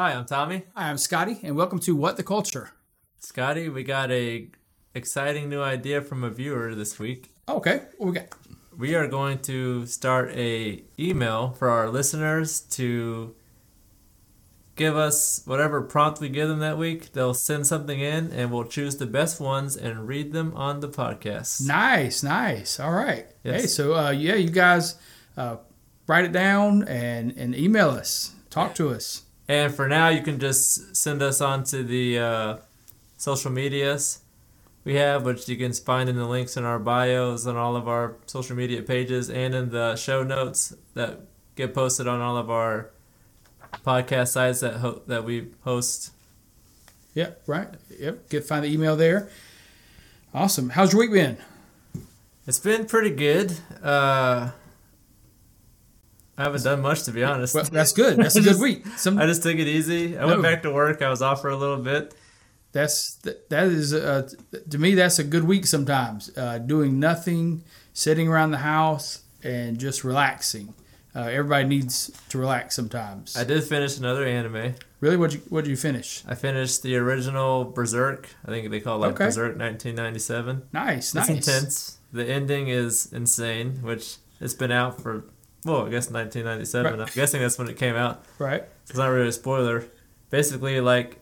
Hi, I'm Tommy. Hi, I'm Scotty, and welcome to What the Culture. Scotty, we got a exciting new idea from a viewer this week. Okay, what we got? We are going to start a email for our listeners to give us whatever prompt we give them that week. They'll send something in, and we'll choose the best ones and read them on the podcast. Nice, nice. All right. Yes. Hey, so uh, yeah, you guys uh, write it down and and email us, talk to us. And for now, you can just send us on to the uh, social medias we have, which you can find in the links in our bios on all of our social media pages and in the show notes that get posted on all of our podcast sites that ho- that we host. Yep, right. Yep, get find the email there. Awesome. How's your week been? It's been pretty good. Uh, I haven't done much to be honest. Well, that's good. That's a good week. Some I just took it easy. I No. went back to work. I was off for a little bit. that's that, that is uh, to me that's a good week sometimes. Uh, doing nothing, sitting around the house and just relaxing. Uh, everybody needs to relax sometimes. I did finish another anime. really, what you what did you finish? I finished the original Berserk. I think they call it like Okay. Berserk 1997. Nice, It's nice. intense. The ending is insane, which it's been out for well, I guess 1997. Right. I'm guessing that's when it came out. Right. It's not really a spoiler. Basically, like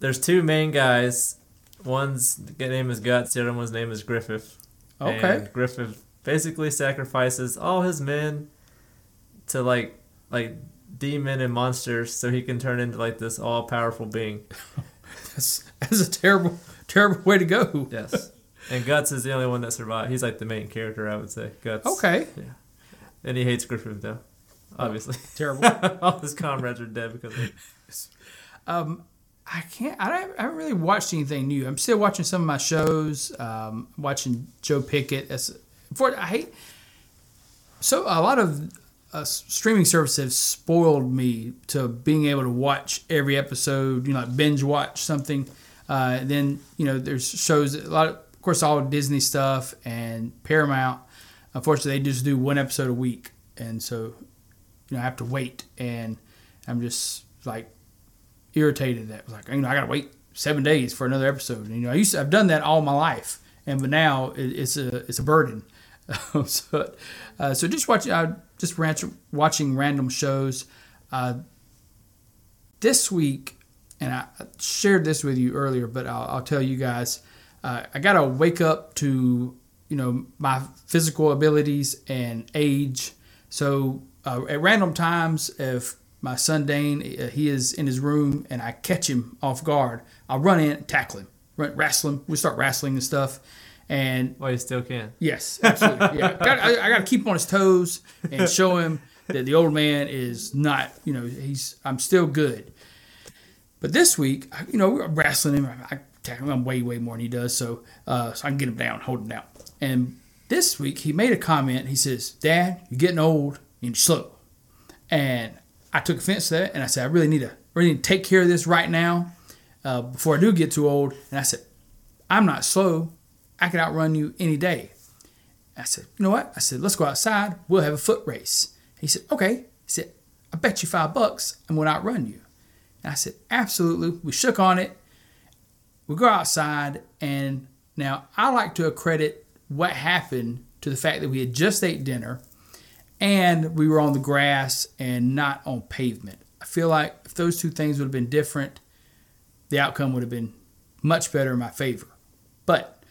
there's two main guys. One's name is Guts. The other one's name is Griffith. Okay. And Griffith basically sacrifices all his men to like like demon and monsters so he can turn into like this all powerful being. That's, that's a terrible, terrible way to go. Yes. and Guts is the only one that survived. He's like the main character, I would say. Guts. Okay. And he hates Griffith though. Obviously. Terrible. all his comrades are dead because of it. Um, I can't. I don't, I haven't really watched anything new. I'm still watching some of my shows. Um, watching Joe Pickett. That's for I hate. So a lot of uh, streaming services have spoiled me to being able to watch every episode. You know, like binge watch something. Uh, then you know, there's shows. A lot of, of course, all Disney stuff and Paramount. Unfortunately, they just do one episode a week, and so you know, I have to wait, and I'm just like irritated that like you know I gotta wait seven days for another episode. And, you know, I used to, I've done that all my life, and but now it, it's a it's a burden. so uh, so just watching uh, just ranch, watching random shows. Uh, this week, and I shared this with you earlier, but I'll, I'll tell you guys. Uh, I gotta wake up to you know my physical abilities and age. So uh, at random times, if my son Dane uh, he is in his room and I catch him off guard, I'll run in and tackle him, run, wrestle him. We start wrestling and stuff. And Well, you still can. yes, absolutely, yeah. Got, I, I got to keep him on his toes and show him that the old man is not. You know, he's I'm still good. But this week, I- you know, we were wrestling him. I tackle him way, way more than he does, so uh, so I can get him down, hold him down. And this week, he made a comment. He says, "Dad, you're getting old and you're slow." And I took offense to that, and I said, "I really need to, really need to take care of this right now uh, before I do get too old." And I said, "I'm not slow. I can outrun you any day." I said, "You know what?" I said, "Let's go outside. We'll have a foot race." He said, "Okay." He said, "I bet you five bucks I'm going to outrun you." And I said, "Absolutely." We shook on it. We go outside, and now I like to accredit what happened to the fact that we had just ate dinner and we were on the grass and not on pavement. I feel like if those two things would have been different, the outcome would have been much better in my favor. But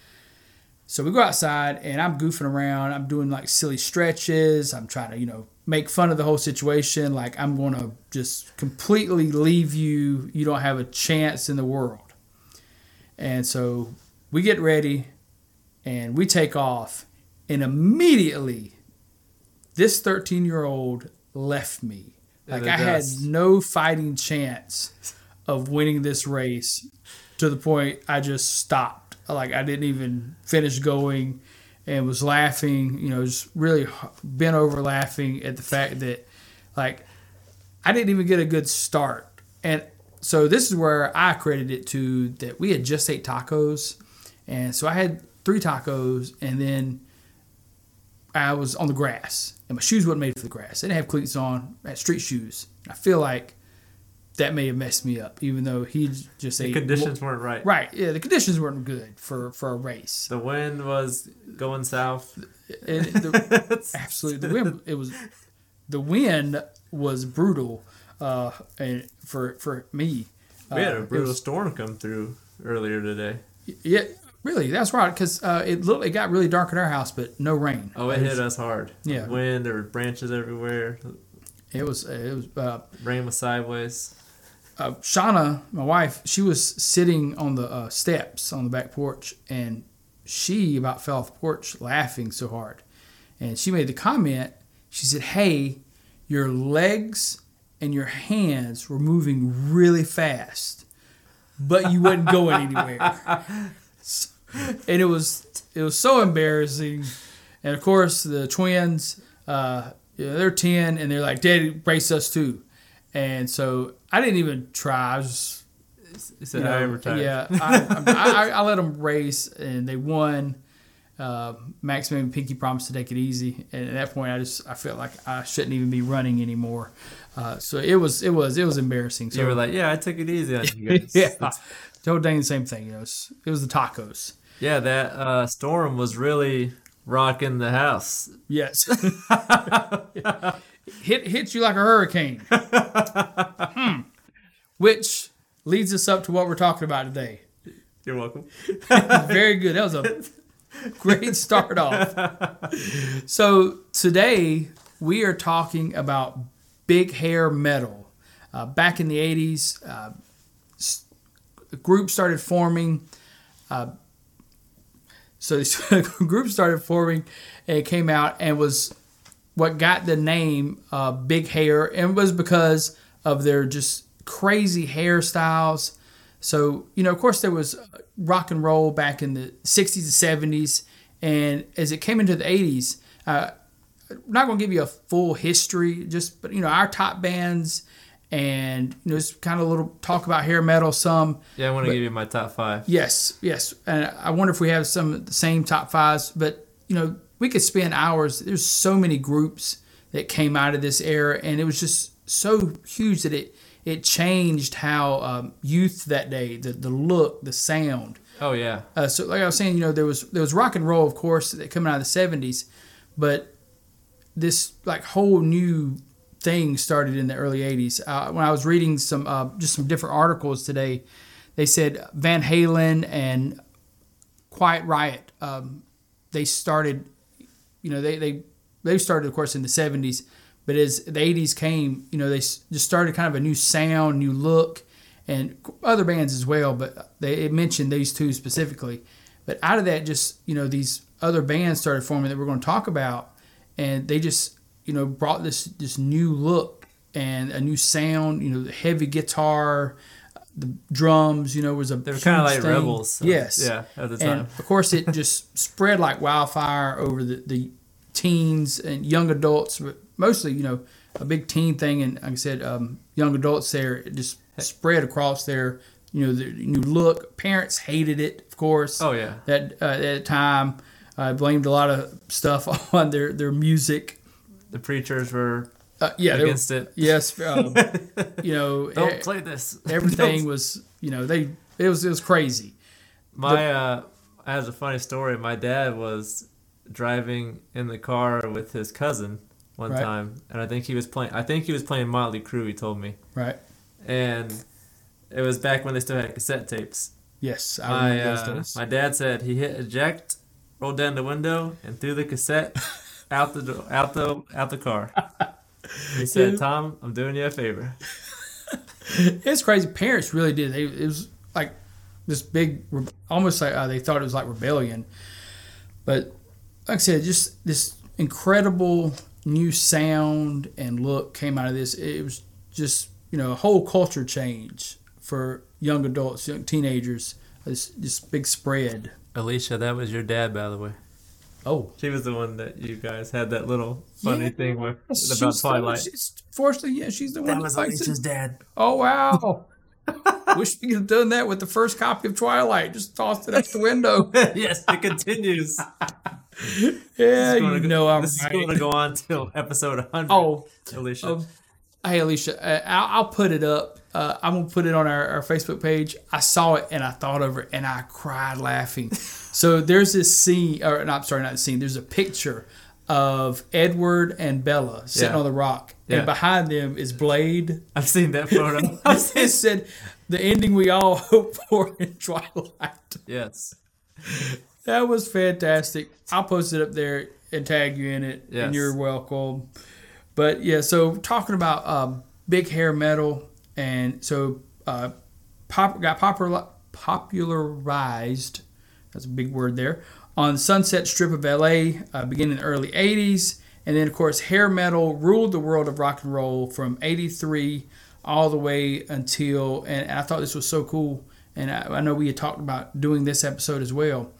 so we go outside and I'm goofing around. I'm doing like silly stretches. I'm trying to, you know, make fun of the whole situation. Like I'm going to just completely leave you. You don't have a chance in the world. And so we get ready and we take off. And immediately, this 13 year old left me. Like I had no fighting chance of winning this race to the point I just stopped. Like I didn't even finish going and was laughing, you know, just really bent over laughing at the fact that like I didn't even get a good start. And so this is where I credit it to that we had just ate tacos. And so I had three tacos and then I was on the grass and my shoes wasn't made for the grass. I didn't have cleats on. I had street shoes. I feel like that may have messed me up, even though he just said. The ate conditions weren't right. Right, yeah, the conditions weren't good for for a race. The wind was going south. And the, absolutely, the wind it was the wind was brutal, uh, and for for me, We had Uh, a it brutal was- storm come through earlier today. yeah, really, that's right, because uh, it looked it got really dark at our house, but no rain. Oh, it hit us hard. Yeah. Wind, there were branches everywhere. It was it was uh, Rain was sideways. uh, Shauna, my wife, she was sitting on the uh, steps on the back porch, and she about fell off the porch laughing so hard. And she made the comment. She said, "Hey, your legs and your hands were moving really fast, but you wasn't going anywhere." And it was it was so embarrassing. And of course, the twins, uh, they're ten, and they're like, "Daddy, brace us too." And so I didn't even try. I was just, you know, I am retired. yeah, I, I, I, I let them race, and they won. Uh, Max made Pinky promise to take it easy, and at that point, I just I felt like I shouldn't even be running anymore. Uh, so it was it was it was embarrassing. So you were like, yeah, I took it easy on you guys. yeah, dang the same thing. You know, it was, it was the tacos. Yeah, that uh, storm was really rocking the house. Yes. Hit hits you like a hurricane. Hmm. Which leads us up to what we're talking about today. You're welcome. Very good. That was a great start off. So today we are talking about big hair metal. Uh, back in the 80s, uh, group started forming. Uh, so this group started forming and it came out and was what got the name uh, Big Hair and it was because of their just crazy hairstyles. So, you know, of course, there was rock and roll back in the 60s and 70s. And as it came into the 80s, uh, I'm not going to give you a full history, just, but, you know, our top bands and, you know, just kind of a little talk about hair metal, some. Yeah, I want to give you my top five. Yes, yes. And I wonder if we have some of the same top fives, but you know, we could spend hours. There's so many groups that came out of this era, and it was just so huge that it it changed how um, youth that day, the the look, the sound. Oh, yeah. Uh, so, like I was saying, you know, there was there was rock and roll, of course, that coming out of the '70s, but this like whole new thing started in the early '80s. Uh, when I was reading some uh, just some different articles today, they said Van Halen and Quiet Riot, um, they started, you know, they they they started, of course, in the '70s, but as the '80s came, you know, they just started kind of a new sound, new look, and other bands as well. But they mentioned these two specifically. But out of that, just you know, these other bands started forming that we're going to talk about, and they just you know brought this this new look and a new sound. You know, the heavy guitar, the drums. You know, was a They were kind of like thing. rebels. Yes. Yeah, at the And of course, it just spread like wildfire over the, the teens and young adults, but mostly, you know, a big teen thing. And like I said, um, young adults there, it just spread across their, you know, the new look. Parents hated it, of course. Oh, yeah. That uh, at the time, I blamed a lot of stuff on their, their music. The preachers were Uh, yeah, they were- against it. yes, um, you know, Don't e- play this. everything was, you know, they it was it was crazy. My uh, I have a funny story. My dad was driving in the car with his cousin one Right. time, and I think he was playing. I think he was playing Motley Crue. He told me, Right. and it was back when they still had cassette tapes. Yes, I My remember uh, those days. my dad said he hit eject, rolled down the window, and threw the cassette out the do- out the out the car. He said, "Tom, I'm doing you a favor." It's crazy. Parents really did. They, it was like this big, almost like uh, they thought it was like rebellion. But like I said, just this incredible new sound and look came out of this. It was just you know a whole culture change for young adults, young teenagers. This this big spread. Alicia, that was your dad, by the way. Oh, She was the one that you guys had that little funny Yeah. thing with She's- about Twilight. she's- Fortunately, yeah, she's the one that likes it. dad. Oh wow! Wish we could have done that with the first copy of Twilight. Just tossed it out the window. yes, it continues. Yeah, It's you go- know I'm this right. is going to go on till episode 100. Oh, Alicia. um, Hey, Alicia, uh, I'll, I'll put it up. Uh, I'm gonna put it on our, our Facebook page. I saw it and I thought over it and I cried laughing. So there's this scene, or no, I'm sorry, not the scene. There's a picture of Edward and Bella sitting Yeah. on the rock, Yeah. and behind them is Blade. I've seen that photo. it said the ending we all hope for in Twilight. yes. That was fantastic. I'll post it up there and tag you in it, Yes. and you're welcome. But yeah, so talking about um, big hair metal, and so uh, pop got popular popularized. That's a big word there on Sunset Strip of LA, uh, beginning in the early '80s, and then of course hair metal ruled the world of rock and roll from '83 all the way until. And, I thought this was so cool, and I, I know we had talked about doing this episode as well.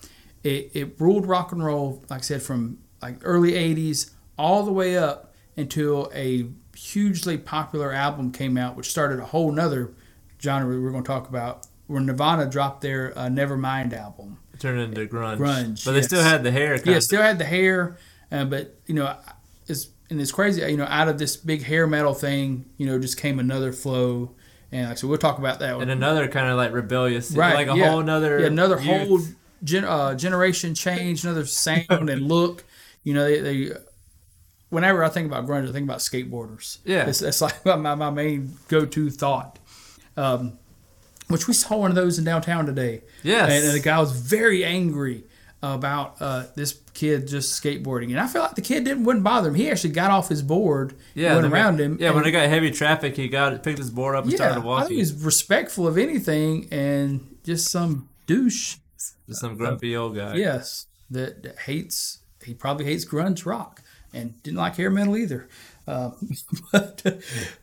It, it ruled rock and roll, like I said, from like early '80s all the way up until a hugely popular album came out, which started a whole nother genre we're going to talk about. Where Nirvana dropped their uh, Nevermind album. Turned into grunge. Grunge, But they still had the hair. Yeah, still had the hair, uh, but you know, it's and it's crazy. You know, out of this big hair metal thing, you know, just came another flow, and like so we'll talk about that. and another kind of like rebellious, right, like a yeah. whole nother, yeah, another youth. whole gen, uh, generation change, another sound and look. You know, they, they whenever I think about grunge, I think about skateboarders. Yeah. it's, it's like my, my, my main go to thought. Um, which we saw one of those in downtown today. Yes. and, and the guy was very angry about uh, this kid just skateboarding, and I feel like the kid didn't wouldn't bother him. He actually got off his board, Yeah, went around him. Yeah, when it got heavy traffic, he got picked his board up and yeah, started I think walking. he's respectful of anything, and just some douche. Just some grumpy old guy. Yes, that, that hates. He probably hates grunge rock and didn't like hair metal either. Uh, but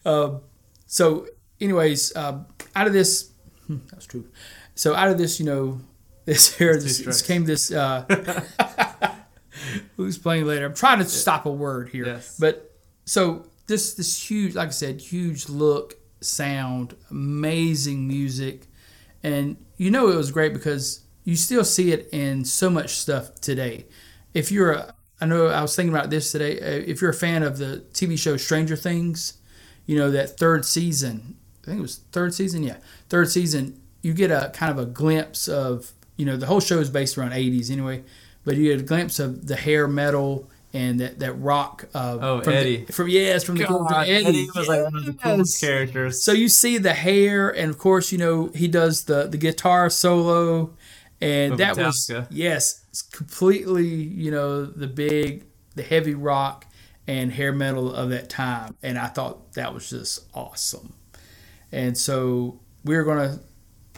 um, so, anyways, uh, out of this, hmm, that's true. So out of this, you know, this here, this, this came this. Uh, who's playing later? I'm trying to stop a word here, Yes. but so this this huge, like I said, huge look, sound, amazing music, and you know it was great because you still see it in so much stuff today. If you're a, I know I was thinking about this today. uh, If you're a fan of the TV show Stranger Things, you know that third season. I think it was third season. Yeah, third season. You get a kind of a glimpse of you know the whole show is based around 80s anyway, but you get a glimpse of the hair metal and that that rock. Uh, Oh, from Eddie. The, from yes, from the God, from Eddie. Eddie was like one of the coolest characters. So you see the hair, and of course, you know he does the the guitar solo, and that was yes, it's completely you know the big, the heavy rock and hair metal of that time, and I thought that was just awesome. And so we're gonna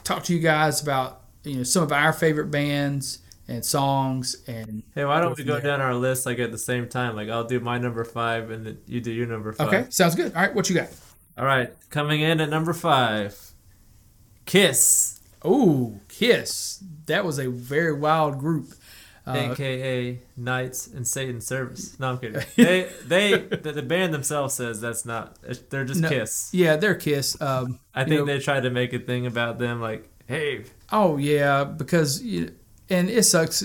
talk to you guys about you know some of our favorite bands and songs, and hey, why don't we go there. down our list like at the same time? Like I'll do my number five and then you do your number five. okay, sounds good. All right, what you got? All right, coming in at number five, Kiss, Oh, Kiss. That was a very wild group. Uh, aka Knights in Satan's Service. No, I'm kidding. They they the, the band themselves says that's not. They're just No, Kiss. Yeah, they're Kiss. Um, I think know- they tried to make a thing about them, like, hey, Oh yeah, because and it sucks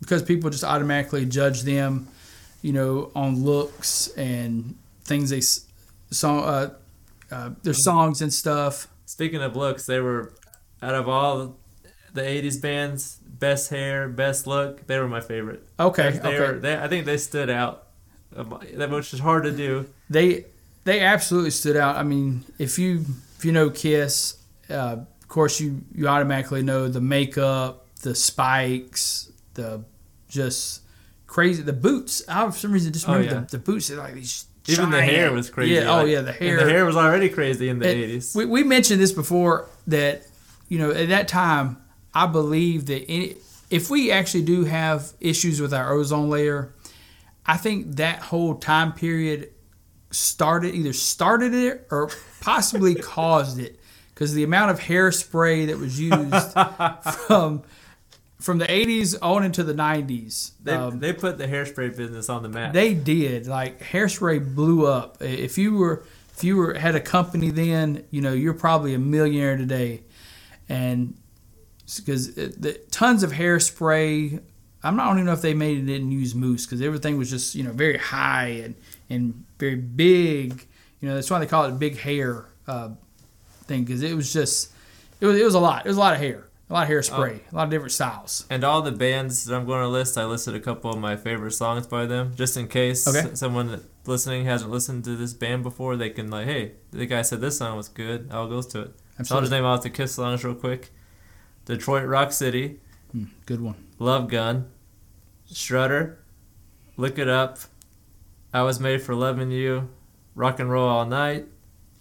because people just automatically judge them, you know, on looks and things they song, uh, uh, their songs and stuff. Speaking of looks, they were out of all the '80s bands, best hair, best look. They were my favorite. Okay, They okay. were. They, I think they stood out, um, that which is hard to do. They they absolutely stood out. I mean, if you if you know Kiss, uh, of course you you automatically know the makeup, the spikes, the just crazy the boots. I for some reason just Oh, remember yeah. the, the boots. They're like these. Even the hair was crazy. Yeah. oh yeah, the and hair. the hair was already crazy in the '80s. We, we mentioned this before that you know at that time I believe that any, if we actually do have issues with our ozone layer, I think that whole time period started either started it or possibly caused it because the amount of hairspray that was used from from the 80s on into the 90s they, um, they put the hairspray business on the map. they did. Like hairspray blew up. If you were if you were had a company then, you know, you're probably a millionaire today. And because the tons of hairspray, I'm not I don't even know if they made it didn't use mousse because everything was just you know very high and and very big. You know, that's why they call it big hair uh, thing because it was just it was it was a lot. It was a lot of hair, a lot of hairspray, a lot of different styles. And all the bands that I'm going to list, I listed a couple of my favorite songs by them, just in case Okay. someone listening hasn't listened to this band before. They can like, hey, the guy said this song was good. I'll go to it. So I'll Absolutely, just name off the Kiss songs real quick. Detroit Rock City, Hmm, good one. Love Gun, Strutter, Lick It Up, I Was Made for Loving You, Rock and Roll All Night,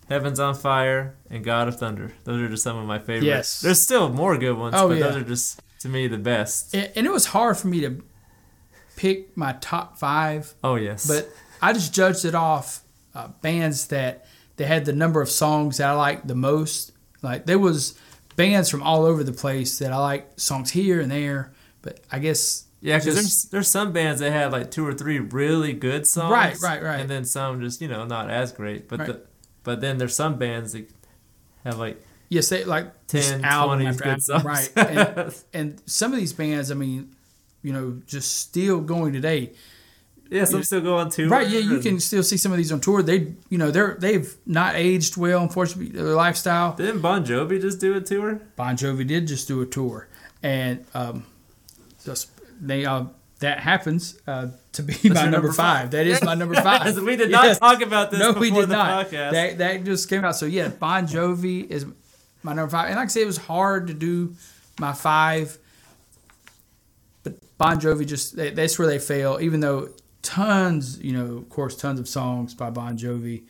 Heaven's on Fire, and God of Thunder. Those are just some of my favorites. Yes. There's still more good ones, Oh, but yeah. those are just to me the best. And, and it was hard for me to pick my top five, Oh yes. but I just judged it off uh, bands that they had the number of songs that I liked the most. Like there was bands from all over the place that I like songs here and there, but I guess yeah, because there's there's some bands that have like two or three really good songs, Right, right, right. and then some just you know not as great. But Right. the, but then there's some bands that have like yes, they like this 10, album 20 after good album, songs. right? And, and some of these bands, I mean, you know, just still going today. Yeah, some still go on tour. Right, yeah, you can still see some of these on tour. They, you know, they're they've not aged well, unfortunately, their lifestyle. Didn't Bon Jovi just do a tour? Bon Jovi did just do a tour, and um, just they uh, that happens uh, to be my number, number five. five. That is my number five. we did not Yes. talk about this no, before we did the not. podcast. That that just came out. So yeah, Bon Jovi is my number five, and like I said, it was hard to do my five, but Bon Jovi just—that's where they fail. Even though tons, you know, of course, tons of songs by Bon Jovi.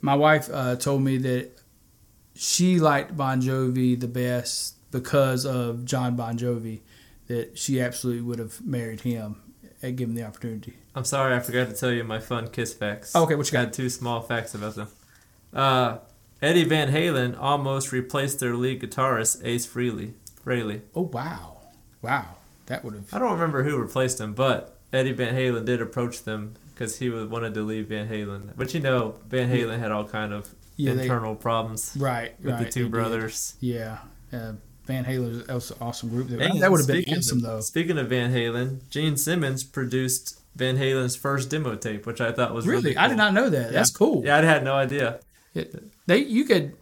My wife uh, told me that she liked Bon Jovi the best because of Jon Bon Jovi. That she absolutely would have married him and given the opportunity. I'm sorry, I forgot to tell you my fun Kiss facts. Okay, what you got? got two small facts about them. Uh, Eddie Van Halen almost replaced their lead guitarist Ace Frehley. Frehley. Oh wow, wow, that would have. I don't remember who replaced him, but Eddie Van Halen did approach them because he wanted to leave Van Halen. But you know, Van Halen had all kind of Yeah, they- internal problems Right, with right. the two they did. brothers. Yeah, uh, Van Halen was an awesome group. That, And that would have been of, though. Speaking of Van Halen, Gene Simmons produced Van Halen's first demo tape, which I thought was Really, really, I did not know that. That's cool. Yeah, I had no idea. They, you could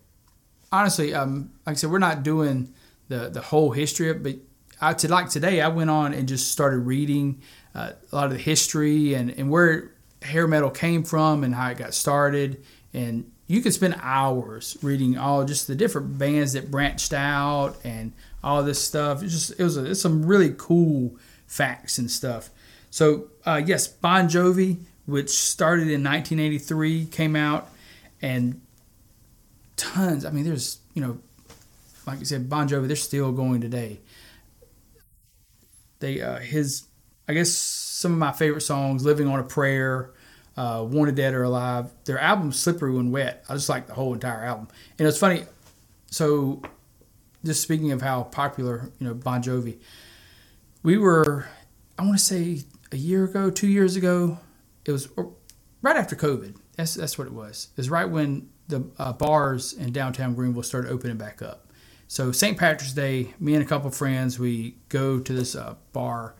honestly, um, like I said, we're not doing the the whole history of, but I to like today, I went on and just started reading uh, a lot of the history and and where hair metal came from and how it got started, and you could spend hours reading all just the different bands that branched out and all this stuff. It's just it was a, some really cool facts and stuff. So uh, yes, Bon Jovi, which started in 1983, came out and tons. I mean, there's you know, like I said, Bon Jovi. They're still going today. They uh, his I guess some of my favorite songs, "Living on a Prayer," uh, "Wanted Dead or Alive." Their album "Slippery When Wet." I just like the whole entire album. And it's funny. So, just speaking of how popular you know Bon Jovi, we were I want to say a year ago, two years ago. It was right after COVID. That's that's what it was. It was right when the uh, bars in downtown Greenville started opening back up. So St. Patrick's Day, me and a couple friends, we go to this uh, bar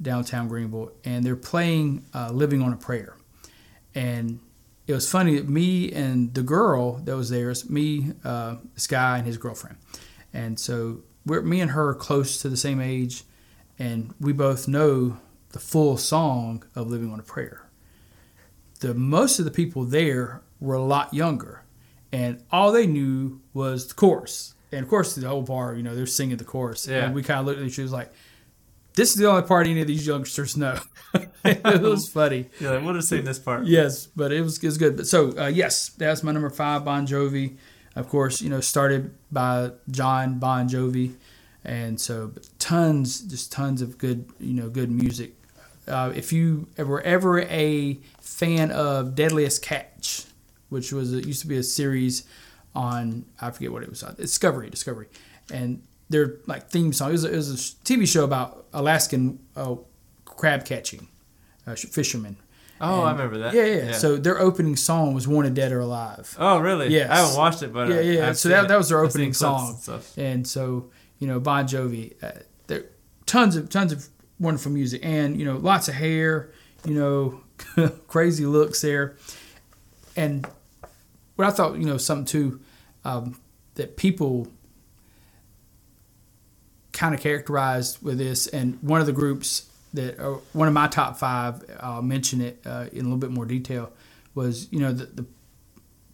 downtown Greenville, and they're playing uh, "Living on a Prayer." And it was funny that me and the girl that was there, it's me, uh, this guy, and his girlfriend. And so we're me and her are close to the same age, and we both know the full song of "Living on a Prayer." The most of the people there were a lot younger, and all they knew was the chorus. And of course, the whole bar, you know, they're singing the chorus. Yeah. And we kind of looked at each other like, "This is the only part any of these youngsters know." it was funny. Yeah, I would have seen this part. Yes, but it was, it was good. But so uh, yes, that's my number five, Bon Jovi. Of course, you know, started by Jon Bon Jovi, and so but tons, just tons of good, you know, good music. Uh, if you were ever a fan of Deadliest Catch, which was it used to be a series on I forget what it was on Discovery, Discovery, and their like theme song. It was a, it was a TV show about Alaskan uh, crab catching, uh, fishermen. Oh, I remember that. Yeah, yeah, So their opening song was "Wanted Dead or Alive," Oh, really? Yeah. I haven't watched it, but Yeah, yeah, I've so that- it. that was their opening song. and and so you know Bon Jovi, uh, there tons of tons of wonderful music, and you know lots of hair, you know, crazy looks there. and what I thought, you know, something too um, that people kind of characterized with this, and one of the groups that uh, one of my top five, I'll mention it uh, in a little bit more detail, was you know the, the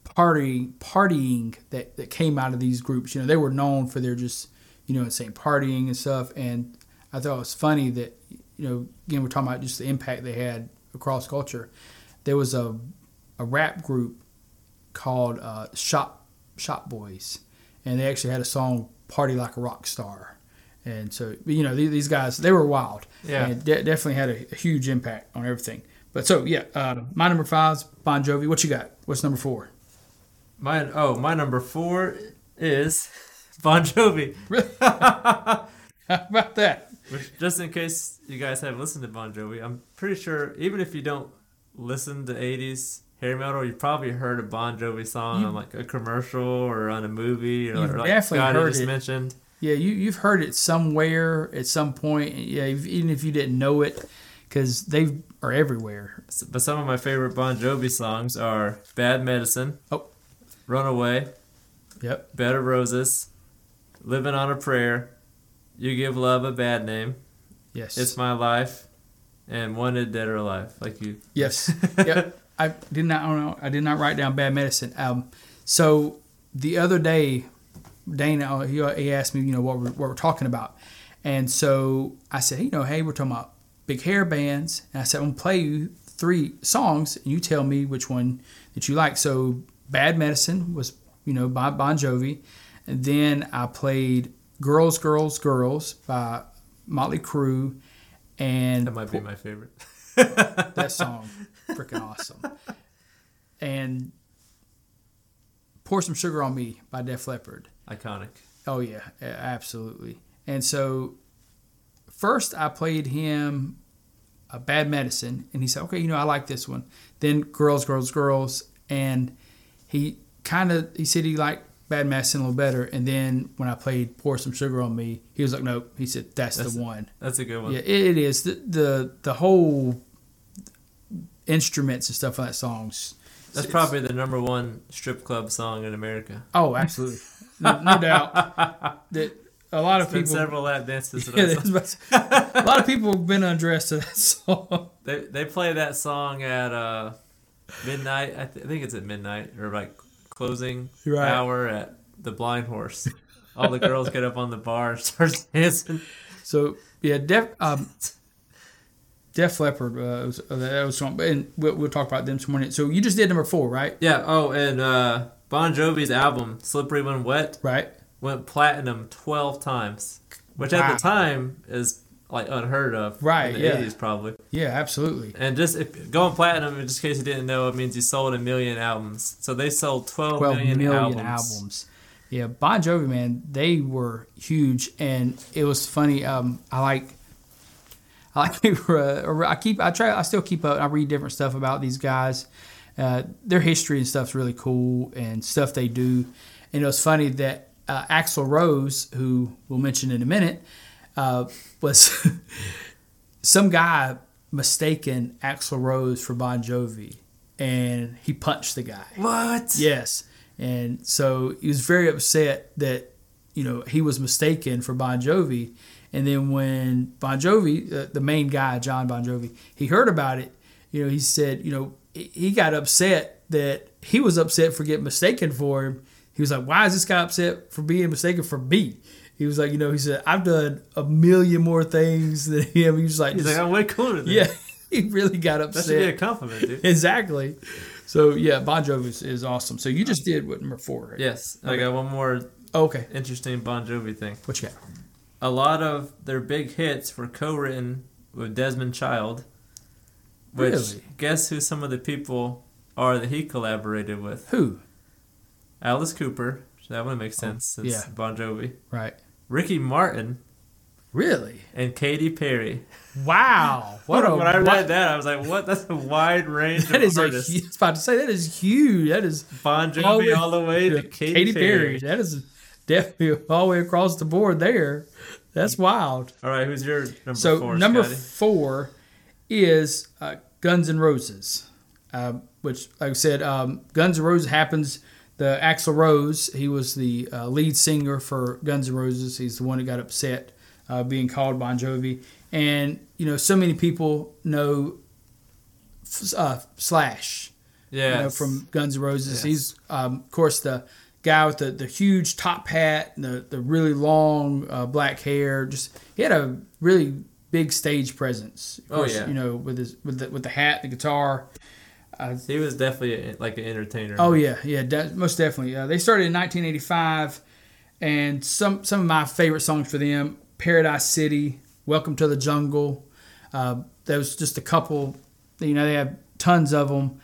party partying that, that came out of these groups. You know, they were known for their just you know insane partying and stuff, and I thought it was funny that you know again we're talking about just the impact they had across culture. There was a a rap group called uh, Shop Shop Boys, and they actually had a song "Party Like a Rock Star." And so, you know, these, these guys, they were wild. Yeah. And de- definitely had a, a, huge impact on everything. But so, yeah, uh, my number five is Bon Jovi. What you got? What's number four? My oh, my number four is Bon Jovi. Really? How about that? Which, just in case you guys haven't listened to Bon Jovi, I'm pretty sure even if you don't listen to '80s hair metal, you probably heard a Bon Jovi song You- on like a commercial or on a movie or You've like definitely Scotty heard it. mentioned. Yeah, you you've heard it somewhere at some point. Yeah, even if you didn't know it, because they are everywhere. But some of my favorite Bon Jovi songs are "Bad Medicine," Oh. "Runaway," Yep. "Bed of Roses," "Living on a Prayer," "You Give Love a Bad Name," Yes. "It's My Life," and "Wanted Dead or Alive." Like you. Yes. yep. I did not. I don't know. I did not write down bad medicine. Um, so the other day, Dana uh, he, he asked me, you know, what we're, what we're talking about, and so I said, you know, hey, we're talking about big hair bands, and I said, I'm gonna play you three songs, and you tell me which one that you like. So bad medicine was, you know, by Bon Jovi, and then I played Girls, Girls, Girls by Motley Crue, and That might be my favorite. that song freaking awesome and pour some sugar on me by def leppard Iconic. oh yeah absolutely and so first i played him a bad medicine and he said okay you know i like this one then girls girls girls and he kind of he said he liked bad medicine a little better and then when i played pour some sugar on me he was like nope he said that's, That's- the one That's a good one. yeah, it, it is. The, the the whole instruments and stuff on that song's That's it's- probably the number one strip club song in America. oh, absolutely, no, no doubt. That a lot of Been people. several lap dances. Yeah, that song. that's about- a lot of people have been undressed to that song. They they play that song at uh, midnight. I, th- I think it's at midnight or like closing Right. hour at the Blind Horse. All the girls get up on the bar and start dancing. So yeah, Def um, Def Leppard uh, was, uh, that was song, and we'll, we'll talk about them some more. So you just did number four, right? Yeah. Oh, and uh, Bon Jovi's album "Slippery When Wet" Right. went platinum twelve times, which at the time is like unheard of. Right, In the yeah. eighties probably. Yeah, absolutely. And just if, going platinum, in just case you didn't know, it means you sold a million albums. So they sold 12, 12 million, million albums. albums. Yeah, Bon Jovi, man, they were huge, and it was funny. Um, I like, I like, uh, I keep, I try, I still keep up. I read different stuff about these guys. Uh, their history and stuff's really cool, and stuff they do. And it was funny that uh, Axl Rose, who we'll mention in a minute, uh, was some guy mistaken Axl Rose for Bon Jovi, and he punched the guy. What? Yes. And so he was very upset that, you know, he was mistaken for Bon Jovi. And then when Bon Jovi, uh, the main guy, Jon Bon Jovi, he heard about it, you know, he said, you know, he- got upset that he was upset for getting mistaken for him. He was like, why is this guy upset for being mistaken for me? He was like, you know, he said, I've done a million more things than him. He was like, He's like, I'm way cooler than yeah, he really got That should be a upset. compliment, dude. Exactly. So yeah, Bon Jovi is, is awesome. So you just did what number four, right? yes. I got one more Okay. interesting Bon Jovi thing. What you got? A lot of their big hits were co-written with Desmond Child. Which Really? guess who some of the people are that he collaborated with? Who? Alice Cooper. That would make oh, sense. Oh, yeah. Bon Jovi. Right. Ricky Martin Really? and Katy Perry. Wow. What a when I read what- that, I was like, "What? That's a wide range That of is a, artists." hu- I was about to say that is huge. That is Bon Jovi all the way- all the way to Katy, Katy Perry. Perry. That is definitely all the way across the board there. That's wild. All right, who's your number So four? number Scotty? four is uh, Guns N' Roses. uh, which, like I said, um, Guns N' Roses happens. The Axl Rose, he was the uh, lead singer for Guns N' Roses. He's the one that got upset uh, being called Bon Jovi, and you know, so many people know uh, Slash, Yeah. you know, from Guns N' Roses. Yes. He's, um, of course, the guy with the, the huge top hat, and the the really long uh, black hair. Just he had a really big stage presence. Of Oh, yeah. you know, with his with the with the hat, the guitar. he was definitely a, like an entertainer. Oh yeah, yeah, de- most definitely. Uh, they started in 1985, and some some of my favorite songs for them: "Paradise City," "Welcome to the Jungle." Uh, there was just a couple. You know, they have tons of them.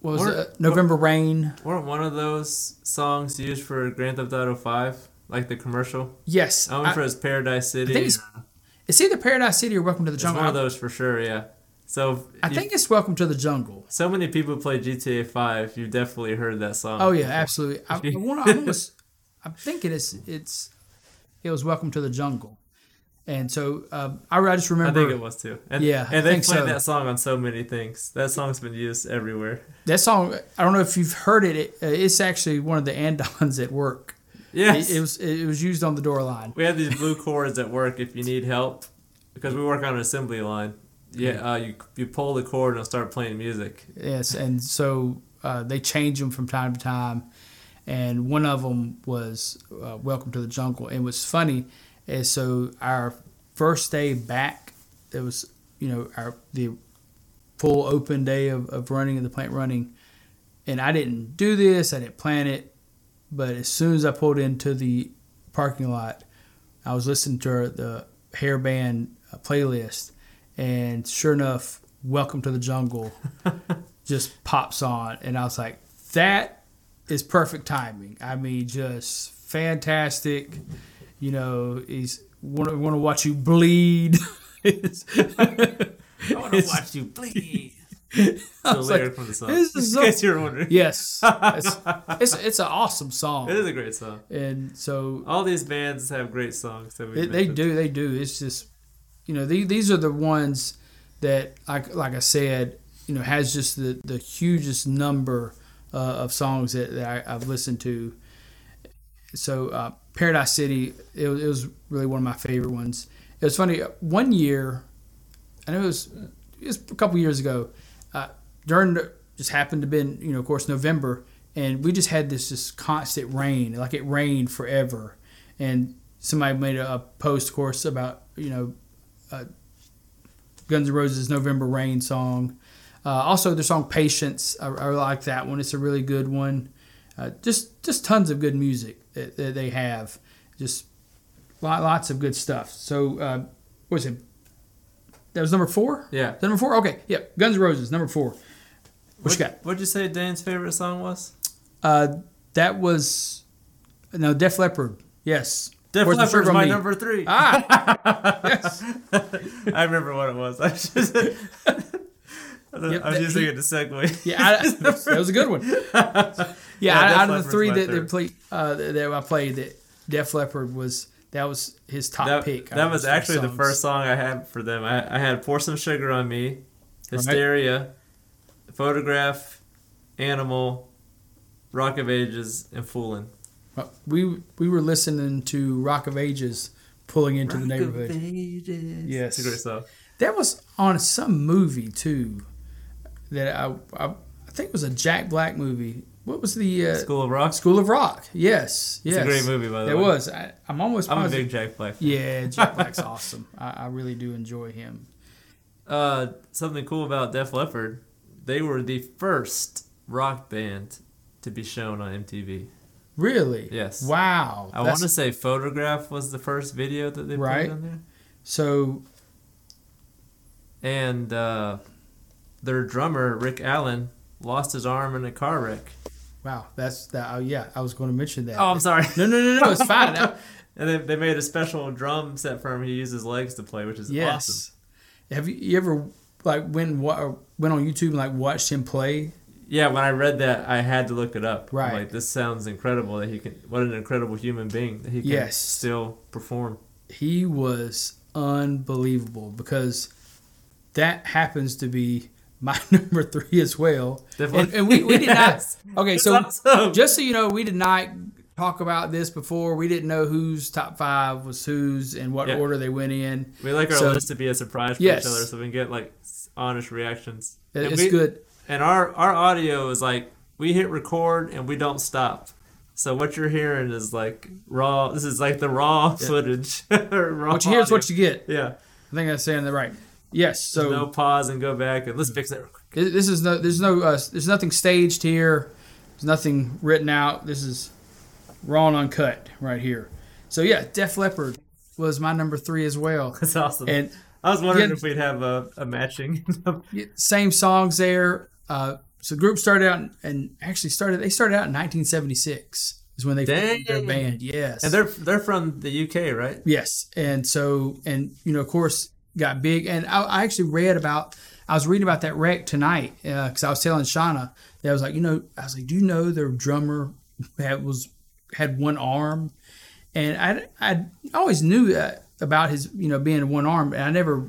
What was Weren't- it? November Rain. Weren't one of those songs used for Grand Theft Auto 5? Like the commercial? Yes, I went I- for his Paradise City. I think it's uh, it's either Paradise City or Welcome to the It's Jungle. one of those for sure, yeah. So I you- think it's Welcome to the Jungle. so many people play GTA 5. You've definitely heard that song. Oh yeah, absolutely. I, I want to almost. I'm thinking it's it's it was Welcome to the Jungle, and so uh, I, I just remember. I think it was too. And, Yeah, and they played so. that song on so many things. That song's been used everywhere. that song. I don't know if you've heard it. it uh, it's actually one of the andons at work. Yes. It, it was it was used on the door line. we have these blue cords at work if you need help because we work on an assembly line. Yeah, uh, you you pull the cord and it'll start playing music. Yes, and so uh, they change them from time to time, and one of them was uh, "Welcome to the Jungle." And what's funny is so our first day back, it was you know our the full open day of, of running and the plant running, and I didn't do this, I didn't plan it, but as soon as I pulled into the parking lot, I was listening to the hair band uh, playlist, and sure enough, "Welcome to the Jungle." just pops on, and I was like, that is perfect timing. I mean, just fantastic. You know, he's want to want to watch you bleed. I want to watch you bleed. The was like, from the song. this is so- in case you're wondering. yes, it's, it's it's an awesome song, It is a great song. and so All these bands have great songs. That we they, they do they do. It's just you know these these are the ones that like like I said, you know, has just the the hugest number uh, of songs that, that I, I've listened to. So uh, Paradise City, it was, it was really one of my favorite ones. It was funny. One year, know it was it was a couple years ago. Uh, during just happened to been you know of course November, and we just had this just constant rain, like it rained forever. And somebody made a, a post, of course, about you know uh, Guns N' Roses' November Rain song. Uh, also, their song "Patience," I, I like that one. It's a really good one. Uh, just just tons of good music that, that they have. Just lot, lots of good stuff. So, uh, what was it? That was number four. Yeah. Number four. Okay, yeah. Guns N' Roses, number four. What you got? What'd you say Dan's favorite song was? Uh, that was no Def Leppard. Yes. Def the Leppard's my Me? number three. Ah, yes. I remember what it was. I was just. I was Yep, that- using he- it segue. Yeah, I, that was a good one. Yeah, Yeah, out, out of the three that they played, uh, that I played, that Def Leppard was that was his top That, pick. that was actually the first song I had for them. I, I had Pour Some Sugar on Me, Hysteria, Photograph, Animal, Rock of Ages, and Foolin'. Uh, We we were listening to Rock of Ages pulling into the Rock of neighborhood. Ages. Yes. It's a great song. That was on some movie too. That I I, I think it was a Jack Black movie. What was the uh, School of Rock. School of Rock? Yes, yes. It's a great movie, by the It way. It was. I, I'm almost I'm a big Jack Black. fan. yeah, Jack Black's awesome. I, I really do enjoy him. Uh, something cool about Def Leppard, they were the first rock band to be shown on MTV. Really? Yes. Wow. I want to say Photograph was the first video that they Right. put on there. So And uh, their drummer, Rick Allen, lost his arm in a car wreck. Wow, that's that. Oh yeah, I was going to mention that. Oh, I'm sorry. No, no, no, no. It's fine. Now- and they, they made a special drum set for him. He used his legs to play, which is yes. awesome. Have you, you ever like went and wa- went on YouTube and like watched him play? Yeah, when I read that, I had to look it up. I'm Right. like, this sounds incredible that he can. What an incredible human being that he can Yes. still perform. He was unbelievable because that happens to be my number three as well. Definitely. And, and we, we did not. Okay, so awesome. just so you know, we did not talk about this before. We didn't know whose top five was whose and what Yeah. order they went in. We like our So- list to be a surprise for Yes. each other, so we can get like honest reactions. It- And It's we- good. And our our audio is like we hit record and we don't stop. So what you're hearing is like raw. This is like the raw footage. raw What you hear is what you get. Yeah. I think I'm saying the right. Yes. So no pause and go back and let's fix it. real quick. This is no. There's no. Uh, there's nothing staged here. There's nothing written out. This is raw and uncut right here. So yeah, Def Leppard was my number three as well. That's awesome. And I was wondering Yeah. if we'd have a, a matching. same songs there. Uh, so the group started out and actually started. They started out in 1976 is when they formed their band. Yes, and they're they're from the UK, right? Yes, and so and you know, of course, got big. And I, I actually read about. I was reading about that wreck tonight uh, because I was telling Shauna that I was like, you know, I was like, do you know their drummer had was had one arm, and I I always knew that about his you know being one arm, and I never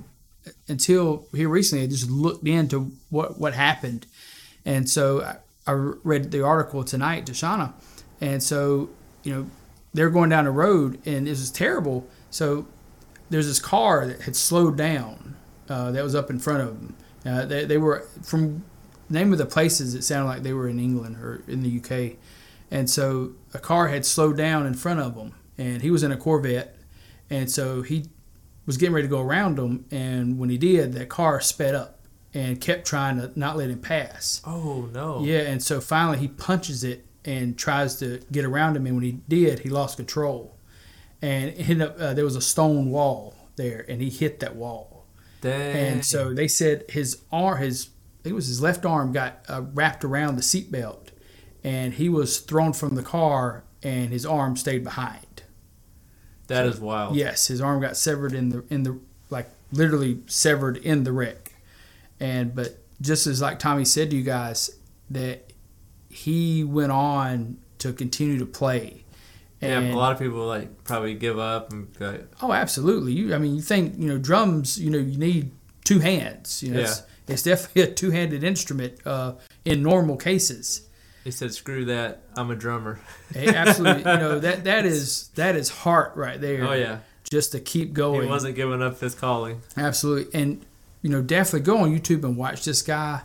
until here recently I just looked into what what happened, and so I, I read the article tonight to Shauna, and so you know they're going down the road and this is terrible. So there's this car that had slowed down uh, that was up in front of them. Uh, they, they were from name of the places. It sounded like they were in England or in the UK, and so a car had slowed down in front of them, and he was in a Corvette, and so he was getting ready to go around them, and when he did, that car sped up and kept trying to not let him pass. Oh no. Yeah, and so finally he punches it and tries to get around him, and when he did, he lost control, and up uh, there was a stone wall there, and he hit that wall, Dang. and so they said his arm, his I think it was his left arm, got uh, wrapped around the seatbelt, and he was thrown from the car, and his arm stayed behind. that is wild. Yes, his arm got severed in the in the like literally severed in the wreck, and but just as like Tommy said to you guys that he went on to continue to play. Yeah, a lot of people like probably give up and go, oh, absolutely. You, I mean, you think you know drums? You know, you need two hands. You know, it's, it's definitely a two-handed instrument uh, in normal cases. he said, "Screw that, I'm a drummer." Hey, absolutely, you know that that is that is heart right there. Oh yeah, just to keep going. he wasn't giving up his calling. Absolutely. And, you know, definitely go on YouTube and watch this guy.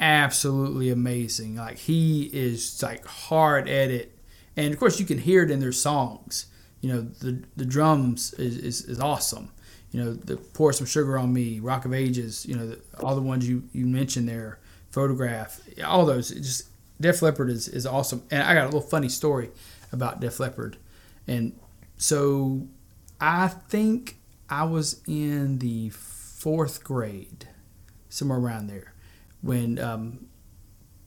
Absolutely amazing. Like, he is, like, hard at it. And, of course, you can hear it in their songs. You know, the, the drums is, is, is awesome. You know, the Pour Some Sugar on Me, Rock of Ages, you know, the, all the ones you, you mentioned there, Photograph, all those. It just Def Leppard is, is awesome. And I got a little funny story about Def Leppard. And so I think I was in the fourth grade, somewhere around there, when um,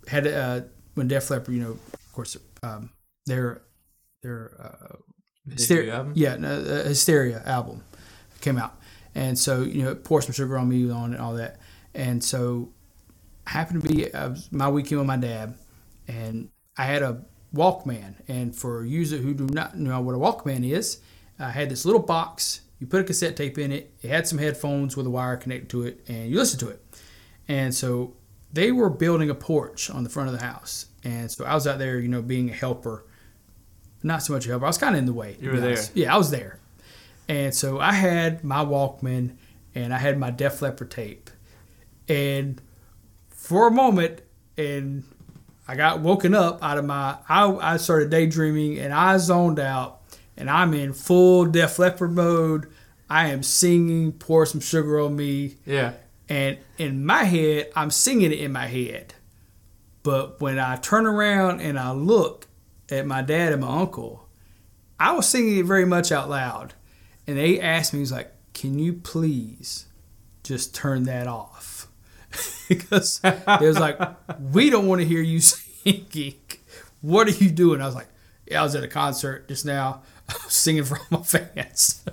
had uh, when Def Leppard, you know, of course, um, their their uh, hysteria, album? yeah, no, uh, hysteria album came out, and so you know, pour some sugar on me on and all that, and so happened to be uh, my weekend with my dad, and I had a Walkman, and for users who do not know what a Walkman is, I had this little box. You put a cassette tape in it. It had some headphones with a wire connected to it, and you listen to it. And so they were building a porch on the front of the house, and so I was out there, you know, being a helper. Not so much a helper. I was kind of in the way. You were there. Yeah, I was there. And so I had my Walkman, and I had my Def Leppard tape, and for a moment, and I got woken up out of my. I, I started daydreaming and I zoned out, and I'm in full Def Leppard mode. I am singing "Pour Some Sugar on Me," Yeah, and in my head, I'm singing it in my head. But when I turn around and I look at my dad and my uncle, I was singing it very much out loud, and they asked me, "He's like, can you please just turn that off?" because they was like, "We don't want to hear you singing. What are you doing?" I was like, "Yeah, I was at a concert just now. I was singing for all my fans."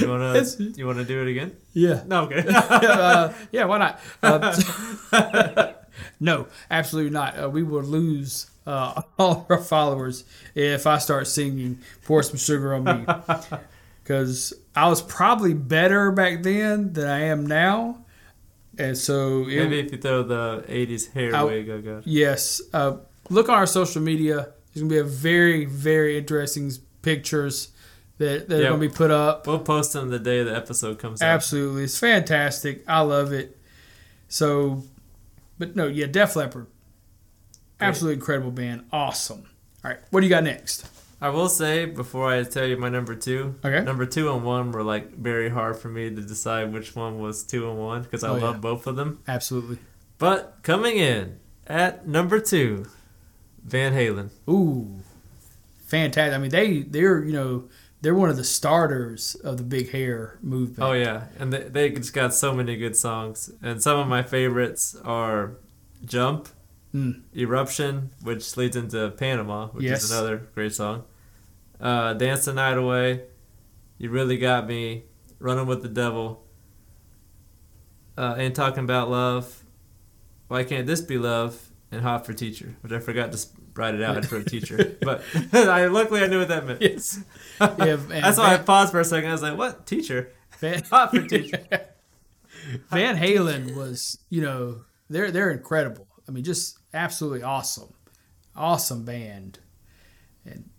you wanna you wanna do it again? yeah. No, okay. uh, yeah, why not? Uh, no, absolutely not. Uh, we will lose uh, all of our followers if I start singing "Pour Some Sugar on Me," because I was probably better back then than I am now. And so it, Maybe if you throw the '80s hair I- wig, I got. Yes. Uh, look on our social media. There's gonna be a very, very interesting pictures that that are gonna be put up. We'll post them the day the episode comes out. Absolutely, it's fantastic. I love it. So, but no, yeah, Def Leppard, absolutely incredible band. Awesome. All right, what do you got next? I will say before I tell you my number two. Okay. Number two and one were like very hard for me to decide which one was two and one because I Oh, love yeah. both of them. Absolutely. But coming in at number two, Van Halen. Ooh, fantastic. I mean, they they're you know they're one of the starters of the big hair movement. Oh yeah, and they they just got so many good songs, and some of my favorites are "Jump," Mm. "Eruption," which leads into "Panama," which Yes. is another great song. Uh, "Dance the Night Away," "You Really Got Me," "Running with the Devil," uh, "Ain't Talking About Love," "Why Can't This Be Love," and "Hot for Teacher," which I forgot to write it out for a teacher, but I luckily I knew what that meant. Yes. Yeah, That's why I paused for a second. I was like, "What teacher?" Van, Hot for teacher. Van Halen was, you know, they're they're incredible. I mean, just absolutely awesome, awesome band, and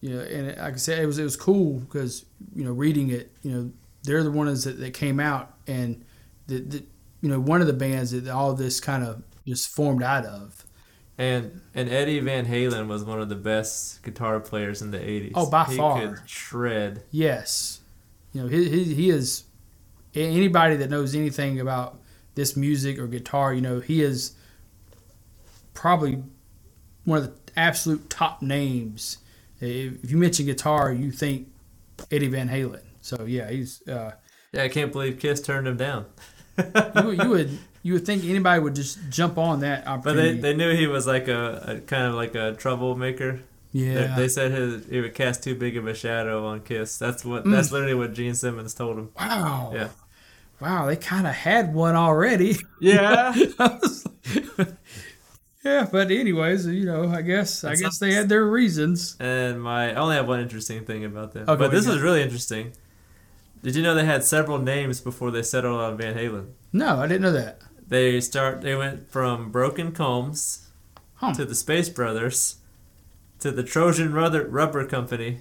you know, and like I said, it was it was cool because you know, reading it, you know, they're the ones that, that came out, and the, the you know one of the bands that all this kind of just formed out of. And and Eddie Van Halen was one of the best guitar players in the '80s. Oh, by he far. could shred. Yes, you know, he he, he is anybody that knows anything about this music or guitar, you know, he is probably one of the absolute top names. If you mention guitar, you think Eddie Van Halen. So yeah, he's uh, Yeah, I can't believe Kiss turned him down. you, would- you would you would think anybody would just jump on that opportunity. But they, they knew he was like a, a kind of like a troublemaker. They- yeah, They, said his he would cast too big of a shadow on Kiss. That's what Mm. that's literally what Gene Simmons told him. wow, Yeah. wow, they kind of had one already. Yeah. I was like- yeah, but anyways, you know, I guess I That's guess they had their reasons. and my I only have one interesting thing about them. Okay, but this was really interesting. Did you know they had several names before they settled on Van Halen? No, I didn't know that. They start. They went from Broken Combs Huh. to the Space Brothers to the Trojan Rubber, Rubber Company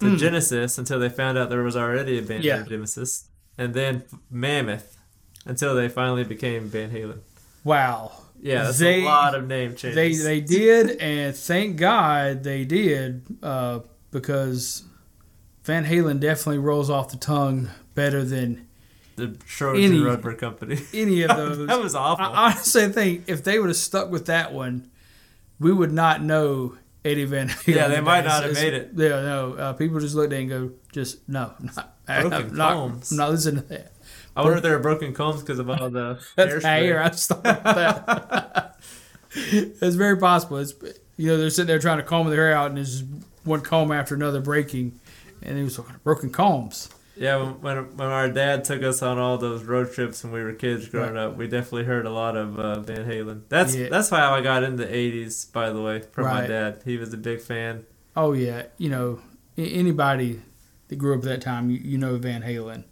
to Mm. Genesis until they found out there was already a band Yeah. named Genesis, and then Mammoth until they finally became Van Halen. Wow. Yeah, that's They- a lot of name changes. they they did, and thank God they did, uh, because Van Halen definitely rolls off the tongue better than the Trojan any- Rubber Company. any of those. that was awful. I honestly think if they would have stuck with that one, we would not know Eddie Van Halen. Yeah, they might It's- not have made it. Yeah, no. Uh, people just looked at it and go, just no, not, I'm not, I'm not listening to that. I wonder if they're broken combs because of all the That's hairspray. hair. I just thought that. it's very possible. It's you know they're sitting there trying to comb their hair out, and there's just one comb after another breaking, and it was broken combs. Yeah, when, when when our dad took us on all those road trips when we were kids growing up, we definitely heard a lot of uh, Van Halen. That's Yeah. that's how I got into the '80s. By the way, from my dad, he was a big fan. Oh yeah, you know anybody that grew up at that time, you, you know Van Halen.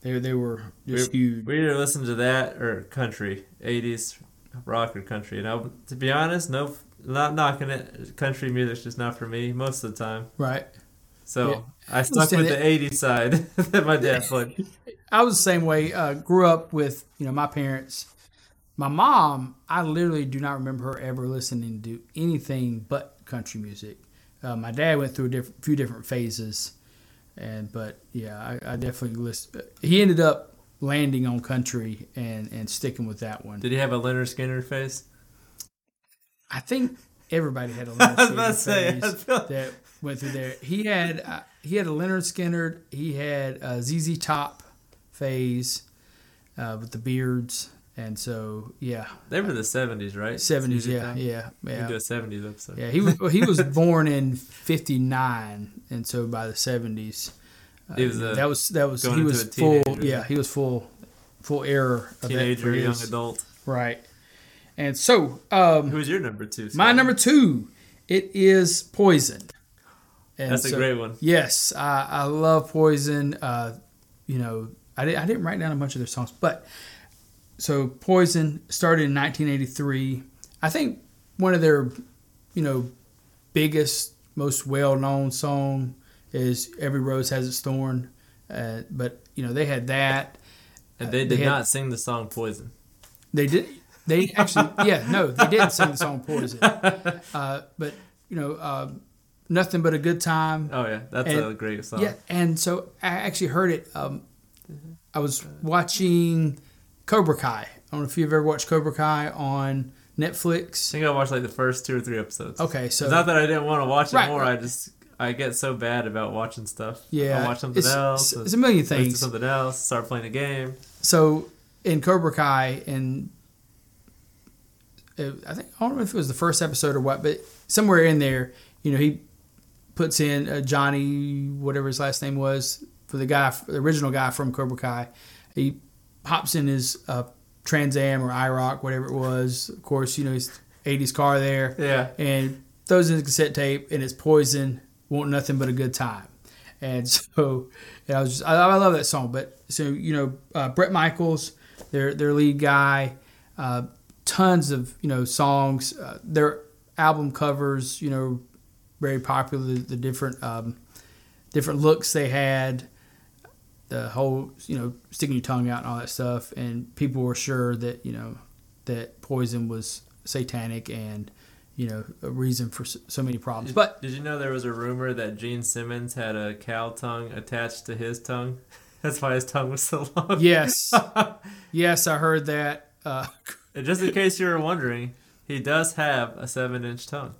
They they were just huge. We either listened to that or country, '80s rock or country. And I, to be honest, no, not knocking it. Country music's just not for me most of the time. Right. So Yeah. I stuck with the '80s side that my dad played. I was the same way. Uh, grew up with you know my parents. My mom, I literally do not remember her ever listening to anything but country music. Uh, my dad went through a diff- few different phases, and but yeah, I, I definitely list. He ended up landing on country and and sticking with that one. Did he have a Lynyrd Skynyrd face? I think everybody had a Lynyrd Skynyrd say, feel- that went through there. He had uh, he had a Lynyrd Skynyrd. He had a ZZ Top phase uh, with the beards, and so yeah, They were the '70s, right? seventies. Yeah, Top? yeah, We do yeah. a '70s episode. Yeah, he was he was born in '59, and so by the '70s, uh, He was, uh, that was that was he was full. Yeah, he was full full error Teenager, young his- adult. right. And so, um, Who's your number two? My number two, it is Poison. And That's a great one. Yes, I, I love Poison. Uh, you know, I, di- I didn't write down a bunch of their songs, but so Poison started in 1983. I think one of their, you know, biggest, most well-known song is "Every Rose Has Its Thorn," uh, but you know they had that. And they Uh, did they had- not sing the song Poison. They did. They actually, yeah, no, they didn't sing the song "Poison," uh, but you know, um, nothing but a good time. Oh yeah, that's And- a great song. Yeah, and so I actually heard it. Um, I was watching Cobra Kai. I don't know if you've ever watched Cobra Kai on Netflix. I think I watched like the first two or three episodes. Okay, so it's not that I didn't want to watch it Right, more. right. I just I get so bad about watching stuff. yeah, I watch something it's, else. It's, a million things. something else. Start playing a game. So in Cobra Kai, and uh, I think I don't know if it was the first episode or what, but somewhere in there, you know, he puts in uh, Johnny, whatever his last name was, for the guy, the original guy from Cobra Kai. He hops in his uh, Trans Am or IROC, whatever it was. Of course, you know, his 80s car there. Yeah. And throws in the cassette tape, and it's Poison, Want Nothing But a Good Time. And so, yeah, I was just, I, I love that song. But so, you know, uh, Bret Michaels, their, their lead guy, uh, tons of, you know, songs. Uh, their album covers, you know, very popular, the, the different, um, different looks they had the whole you know sticking your tongue out and all that stuff and people were sure that you know that poison was satanic and you know a reason for so, many problems but Did you know there was a rumor that Gene Simmons had a cow tongue attached to his tongue? That's why his tongue was so long. yes yes i heard that uh, And just in case you were wondering, he does have a seven-inch tongue.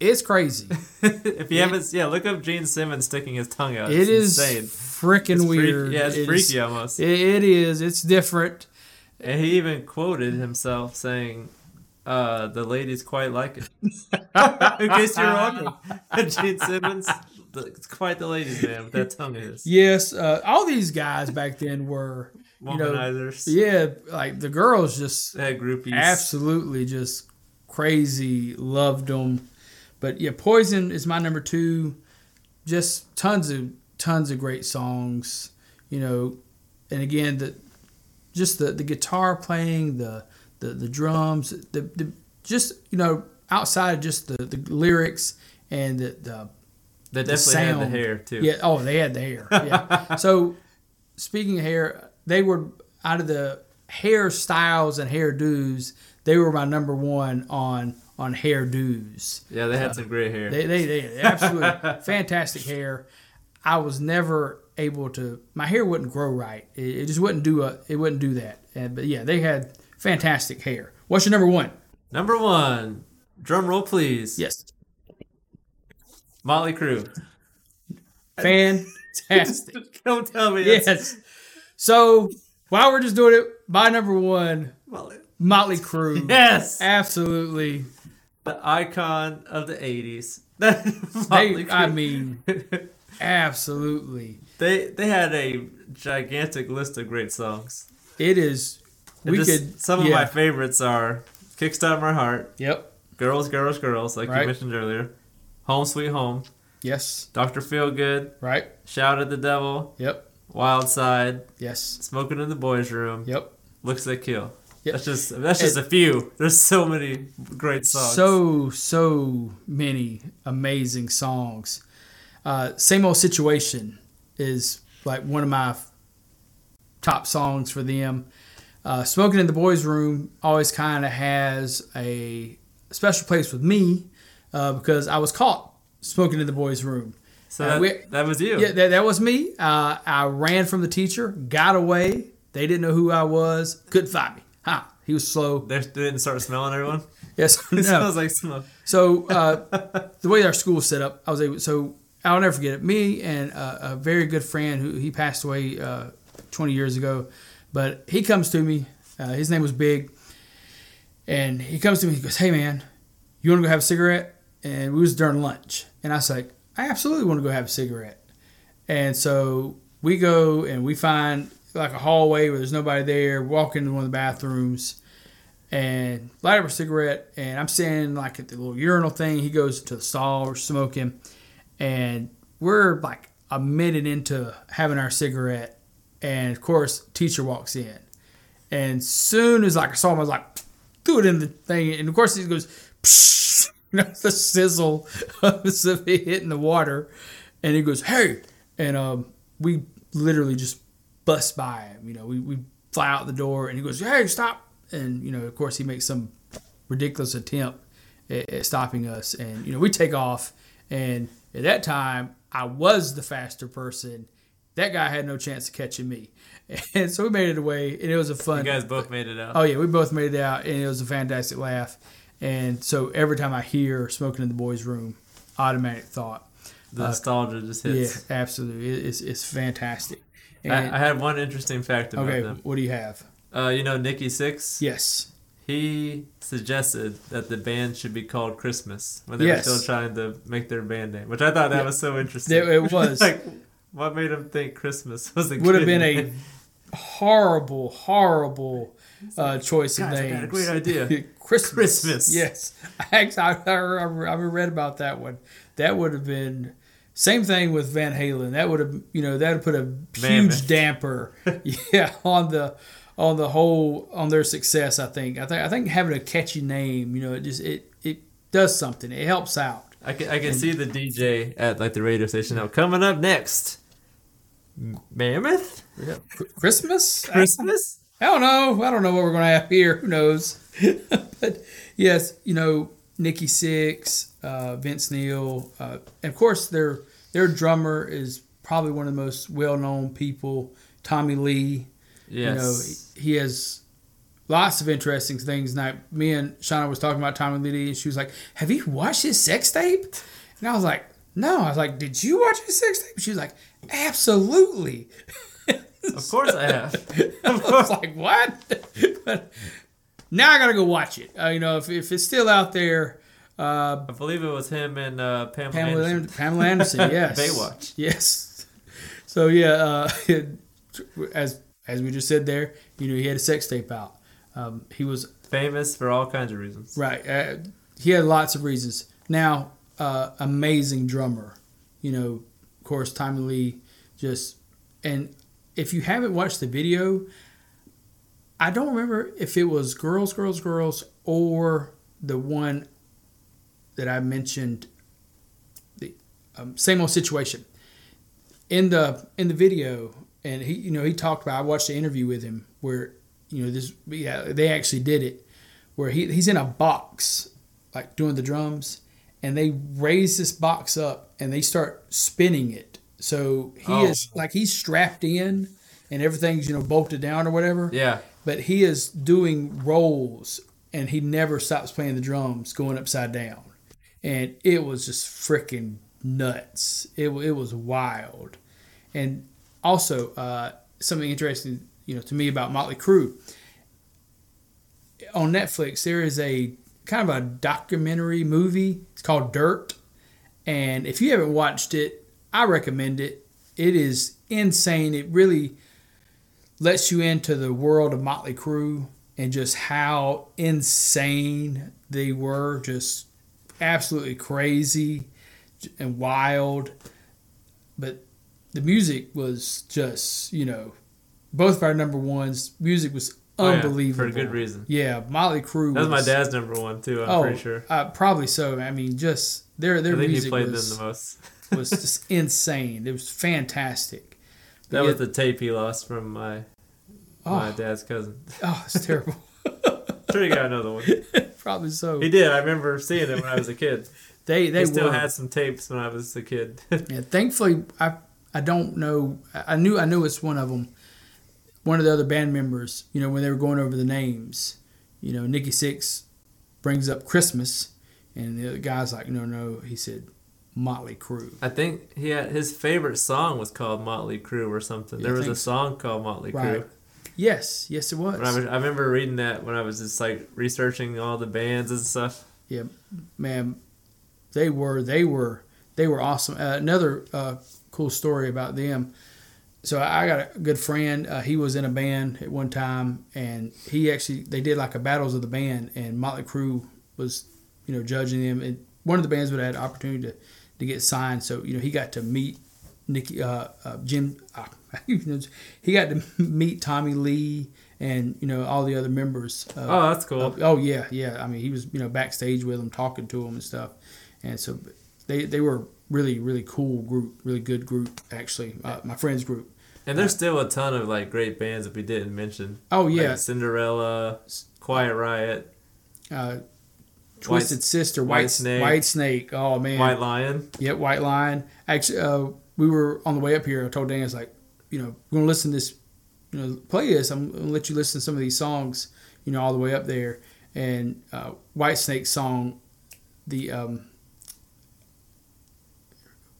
It's crazy if you haven't, yeah, look up Gene Simmons sticking his tongue out. it It's is insane. freaking It's freak- weird yeah, it's It freaky is- almost. it, it is it's different And he even quoted himself saying, uh, "The ladies quite like it." In case you're wondering, Gene Simmons, the, it's quite the ladies' man with that tongue is. yes uh, all these guys back then were you know yeah like the girls just groupies. absolutely just crazy loved them but yeah poison is my number two just tons of tons of great songs you know and again the just the, the guitar playing the the, the drums the, the just you know outside of just the, the lyrics and the, the They the definitely had the sound. hair too. yeah. Oh, they had the hair. Yeah. so, speaking of hair, they were out of the hairstyles and hairdos. They were my number one on on hairdos. Yeah, they had uh, some great hair. They they, they absolutely fantastic hair. I was never able to. My hair wouldn't grow right. It, it just wouldn't do a. It wouldn't do that. And, but yeah, they had fantastic hair. What's your number one? Number one, drum roll please. Yes, Motley Crue. fantastic. Don't tell me. yes. So while we're just doing it, my number one, Motley. Motley Crue. Yes, Absolutely. The icon of the '80s. They, I mean, absolutely. they they had a gigantic list of great songs. It is. And We just could. Some of my favorites are "Kickstart My Heart," Yep. "Girls, Girls, Girls," like Right. you mentioned earlier, "Home Sweet Home," Yes. "Doctor Feel Good," Right. "Shout at the Devil," Yep. "Wild Side," Yes. "Smoking in the Boys' Room," Yep. "Looks That Kill." Yep. That's just that's just a few. There's so many great songs. So so many amazing songs. Uh, Same old situation is like one of my top songs for them. Uh, Smoking in the boys' room always kind of has a special place with me uh, because I was caught smoking in the boys' room. so that, we- that was you. Yeah, that, that was me. Uh, I ran from the teacher, got away. They didn't know who I was, couldn't find me. Ha! He was slow. They didn't start smelling everyone. Yes, It no. smells like smoke. So uh, the way our school was set up, I was able. So I'll never forget it. Me and uh, a very good friend who he passed away uh, 20 years ago, but he comes to me. Uh, his name was Big, and he comes to me. He goes, "Hey man, you want to go have a cigarette?" And we was during lunch, and I was like, "I absolutely want to go have a cigarette." And so we go and we find like a hallway where there's nobody there. Walk into one of the bathrooms and light up a cigarette. And I'm standing like at the little urinal thing. He goes to the stall, we're smoking, and we're like a minute into having our cigarette. And of course, teacher walks in, And soon as like I saw him, I was like, threw it in the thing, and of course he goes, Psh! you know, the sizzle of it hitting the water, and he goes, hey, and um, we literally just bust by him. You know, we we fly out the door, and he goes, hey, stop, and you know, of course he makes some ridiculous attempt at, at stopping us, and you know, we take off, and at that time I was the faster person. That guy had no chance of catching me. And so we made it away, and it was a fun. You guys both made it out. Oh yeah, we both made it out, and it was a fantastic laugh. And so every time I hear "Smoking in the Boys' Room," automatic thought. the uh, nostalgia just hits. Yeah, absolutely, it, it's it's fantastic. And, I, I had one interesting fact about okay, them. what do you have? Uh, you know, Nikki Sixx. Yes, He suggested that the band should be called Christmas when they Yes. were still trying to make their band name, which I thought that Yeah. was so interesting. There it was. like, what made him think Christmas was a would have been name? a horrible, horrible uh, choice of I names. a great idea. Christmas. Christmas. Yes, I I, I, I read about that one. That would have been same thing with Van Halen. That would have you know that would put a huge Mammoth. damper, yeah, on the on the whole on their success. I think. I think I think having a catchy name, you know, it just it it does something. It helps out. I can, I can see the DJ at like the radio station now. Coming up next, Mammoth Cr- Christmas. Christmas. I don't know. I don't know what we're going to have here. Who knows? but yes, you know, Nikki Sixx, uh, Vince Neil, uh, and of course their their drummer is probably one of the most well known people. Tommy Lee. Yes. You know, he has lots of interesting things. Now, me and Shauna was talking about Tommy Lee, and she was like, "Have you watched his sex tape?" And I was like, "No." I was like, "Did you watch his sex tape?" She was like, "Absolutely." of course I have. I was like, what? but now I gotta go watch it. Uh, you know, if, if it's still out there, uh, I believe it was him and uh, Pamela, Pamela, Anderson. Anderson. Pamela Anderson, yes, Baywatch. yes. So yeah, uh, as as we just said there, you know, he had a sex tape out. Um, he was famous for all kinds of reasons. right. Uh, he had lots of reasons. Now, uh, amazing drummer. You know, of course, Tommy Lee just and if you haven't watched the video, I don't remember if it was Girls, Girls, Girls or the one that I mentioned, the um, same old situation. In the in the video, and he you know he talked about. I watched the interview with him where you know this yeah they actually did it where he he's in a box like doing the drums and they raise this box up and they start spinning it. So he Oh. is like he's strapped in and everything's you know bolted down or whatever Yeah. But he is doing rolls and he never stops playing the drums going upside down. And it was just freaking nuts. It, it was wild. And also uh, something interesting you know to me about motley crue. On netflix there is a kind of a documentary movie. It's called dirt. And if you haven't watched it i recommend it. It is insane. It really lets you into the world of Motley Crue and just how insane they were, just absolutely crazy and wild. But the music was just, you know, both of our number ones. Music was Oh, yeah, unbelievable for a good reason. Yeah, Motley Crue. That was my dad's number one too. I'm oh, pretty sure. uh, probably so. I mean, just their their I think he music played was, them the most. was just insane. It was fantastic. That was the tape he lost from my my Oh, dad's cousin. oh it's terrible. sure, you got another one. probably so. He did. I remember seeing it when I was a kid. They they still were. had some tapes when I was a kid. Yeah, thankfully, I I don't know. I I knew I knew it's one of them. One of the other band members, you know, when they were going over the names, you know, Nikki Sixx brings up Christmas, and the other guy's like, no, no. He said Motley Crue. I think he had his favorite song was called Motley Crue or something. Yeah, there was a song called Motley Right. Crue. Yes, yes, it was. I, was, I remember reading that when I was just like researching all the bands and stuff. yeah, man, they were they were they were awesome. Uh, another uh, cool story about them. So I got a good friend. Uh, he was in a band at one time, and he actually they did like a battles of the band, and Motley Crue was you know judging them. And one of the bands would have had opportunity to, to get signed, so you know he got to meet Nicky uh, uh, Jim. Uh, he got to meet Tommy Lee and you know all the other members. Of, Oh, that's cool. of- oh yeah, yeah. I mean, he was you know backstage with them, talking to them and stuff, and so they they were really really cool group, really good group actually. Uh, my friends group. and there's still a ton of like great bands that we didn't mention. Oh Like yeah, Cinderella, Quiet Riot, uh, Twisted Sister, White White Snake. White Snake. Oh man, White Lion. Yeah, White Lion. Actually, uh, we were on the way up here. I told Dan, I was like, you know, we're gonna listen to this, you know, play this. I'm gonna let you listen to some of these songs, you know, all the way up there. And uh, White Snake song, the um,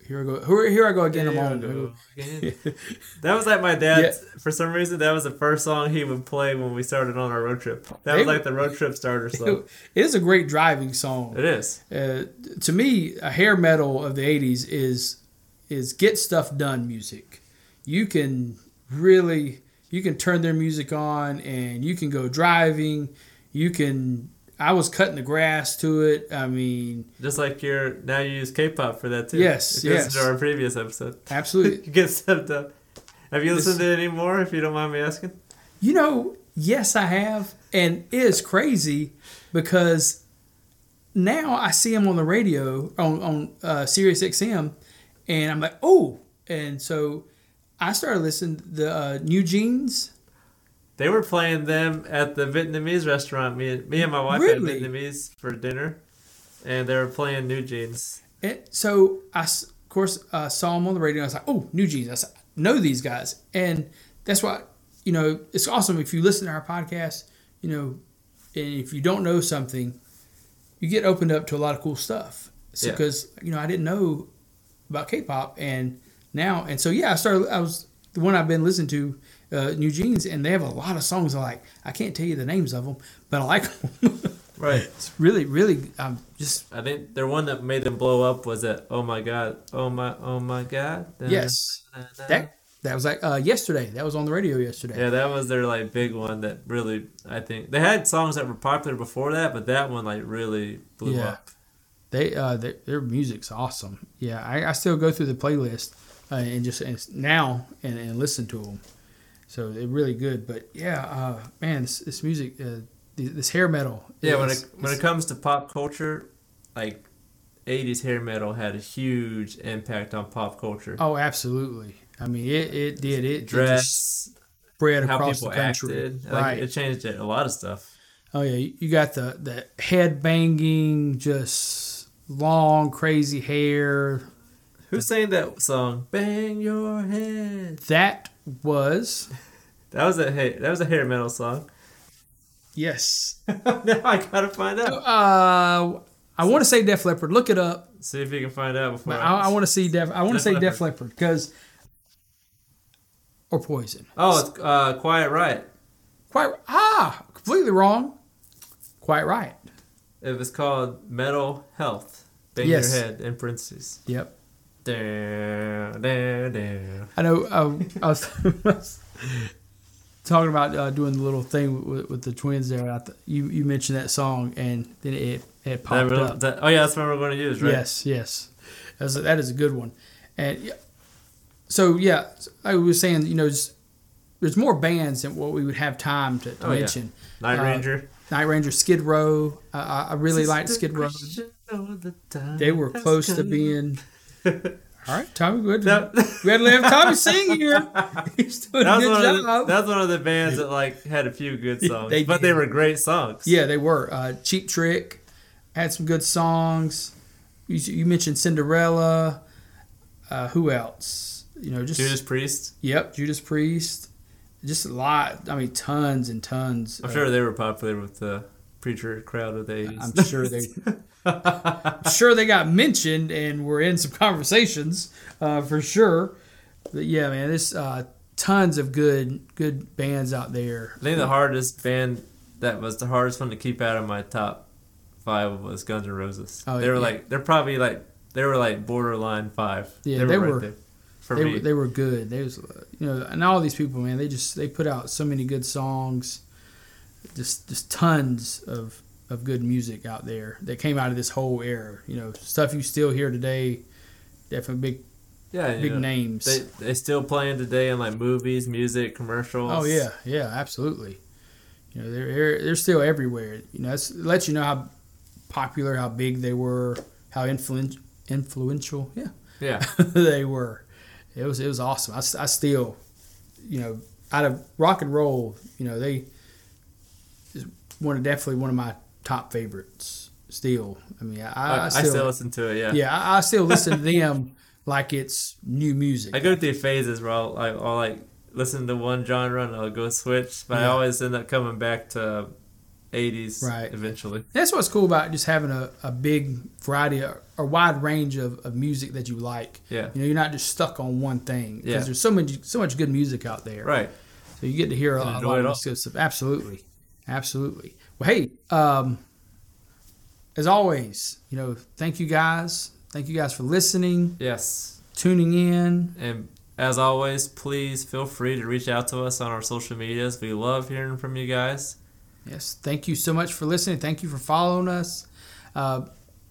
here I go, here, here I go again. Here I on. go again. that was like my dad. For some reason, that was the first song he would play when we started on our road trip. That They- was like the road trip starter song. it is a great driving song. It is. uh, to me, a hair metal of the '80s is is get stuff done music. You can really you can turn their music on and you can go driving. You can. I was cutting the grass to it. I mean, Just like your now you use K-pop for that too. Yes, If you yes. to our previous episode, absolutely. you get stuff done. Have you listened to any more? If you don't mind me asking. You know, yes, I have, and it is crazy because now I see him on the radio on on uh, Sirius XM, and I'm like, oh, and so I started listening to the uh, New Jeans. They were playing them at the Vietnamese restaurant. Me, me and my wife Really? had Vietnamese for dinner, and they were playing New Jeans. And so I, of course, uh, saw them on the radio. I was like, oh, New Jeans. I said, know these guys, and that's why you know it's awesome if you listen to our podcast. You know, and if you don't know something, you get opened up to a lot of cool stuff. So Yeah. because you know I didn't know about K-pop, and now and so yeah, I started. I was the one I've been listening to. Uh, New Jeans, and they have a lot of songs. I like. I can't tell you the names of them, but I like them. Right. it's really, really. I'm just I think their one that made them blow up was that "Oh my God, oh my, oh my God." yes. That that was like uh, yesterday. That was on the radio yesterday. Yeah, that was their like big one that really I think they had songs that were popular before that, but that one like really blew Yeah. up. They uh, their, their music's awesome. Yeah, I, I still go through the playlist uh, and just and now and, and listen to them. So they're really good. But yeah, uh, man, this, this music, uh, this, hair metal. Yeah, when is- it when it comes to pop culture, like '80s hair metal had a huge impact on pop culture. oh, absolutely. I mean, it, it did. It, it just Dress, spread how across people the country. acted, like, right. it changed a lot of stuff. Oh yeah, you you got the the head banging, just long crazy hair. Who sang that song? Bang your head. That was That was a hey, that was a hair metal song. yes. now I gotta find out. Uh, I want to say Def Leppard. Look it up. See if you can find out before. I, I want to see Def. I want to say. Def Leppard because or Poison. oh, it's uh, Quiet Riot. Quite ah, completely wrong. Quite right. It was called Metal Health. Bang Yes. your head in parentheses. Yep. Down, down, down. I know. Uh, I was talking about uh, doing the little thing with, with the twins there. I th- you you mentioned that song and then it it That popped real- up. that- oh yeah, that's what we're going to use, right? Yes, yes, that's a, that is a good one. And yeah, so yeah, I was saying, you know, there's more bands than what we would have time to, to Oh, yeah. mention. Night Uh, Ranger. Night Ranger, Skid Row. Uh, I I really liked Skid Row. They were close to being. All right, Tommy, good. That, We had to have Tommy sing here. He's doing that a good one of the, job. that was one of the bands that like had a few good songs, They but they were great songs. Yeah, they were. Uh, Cheap Trick had some good songs. You, you mentioned Cinderella. Uh, who else? You know, just Judas Priest. Yep, Judas Priest. Just a lot. I mean, tons and tons. I'm of- sure they were popular with the preacher crowd of the 80s. I'm sure they. Sure they got mentioned and were in some conversations uh, for sure. But yeah, man, there's uh, tons of good good bands out there. I think the hardest band that was the hardest one to keep out of my top five was Guns N' Roses. Oh, they were yeah. like they're probably like they were like borderline five. Yeah, they were- there for they me. were, they were good. They was you know, and all these people, man, they just they put out so many good songs. Just just tons of of good music out there that came out of this whole era. You know, stuff you still hear today. Definitely big yeah, big know, names. They they still playing today in like movies, music, commercials. oh yeah, yeah, absolutely. You know, they're they're, still everywhere. You know, it lets you know how popular, how big they were, how influen- influential. Yeah, Yeah. they were. It was it was awesome. I still, you know, out of rock and roll, you know, they is one of definitely one of my top favorites. Still, I mean, I, I, I, still, still listen to it. Yeah. yeah, I, I still listen to them like it's new music. I go through phases where I'll, like, I'll like listen to one genre and I'll go switch, but I always end up coming back to 80s Right. eventually. That's what's cool about just having a, a big variety, or, a wide range of, of music that you like. Yeah. You know, you're not just stuck on one thing because Yeah. there's so much so much good music out there. Right. So you get to hear a, a lot of all. this good stuff. Absolutely, absolutely. Well, hey, um, as always, you know, thank you guys. Thank you guys for listening, Yes. tuning in. And as always, please feel free to reach out to us on our social medias. We love hearing from you guys. Yes, thank you so much for listening. Thank you for following us. Uh,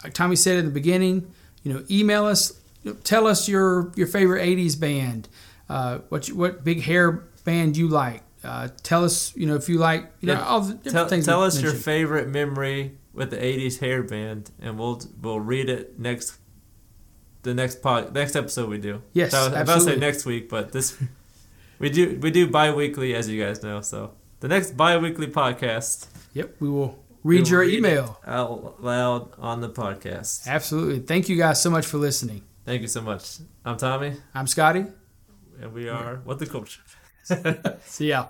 like Tommy said in the beginning, you know, email us, tell us your your favorite '80s band, uh, what you, what big hair band you like. Uh, tell us, you know, if you like, you know, all the different Tell, things. tell we us your favorite memory with the 80s hair band, and we'll we'll read it next the next pod next episode we do. Yes, So I was about to say next week, but this we do we do bi-weekly as you guys know. So the next bi-weekly podcast Yep, we will we read will your read email. out loud on the podcast. Absolutely. Thank you guys so much for listening. Thank you so much. I'm Tommy, I'm Scotty. and we are what the culture. See ya.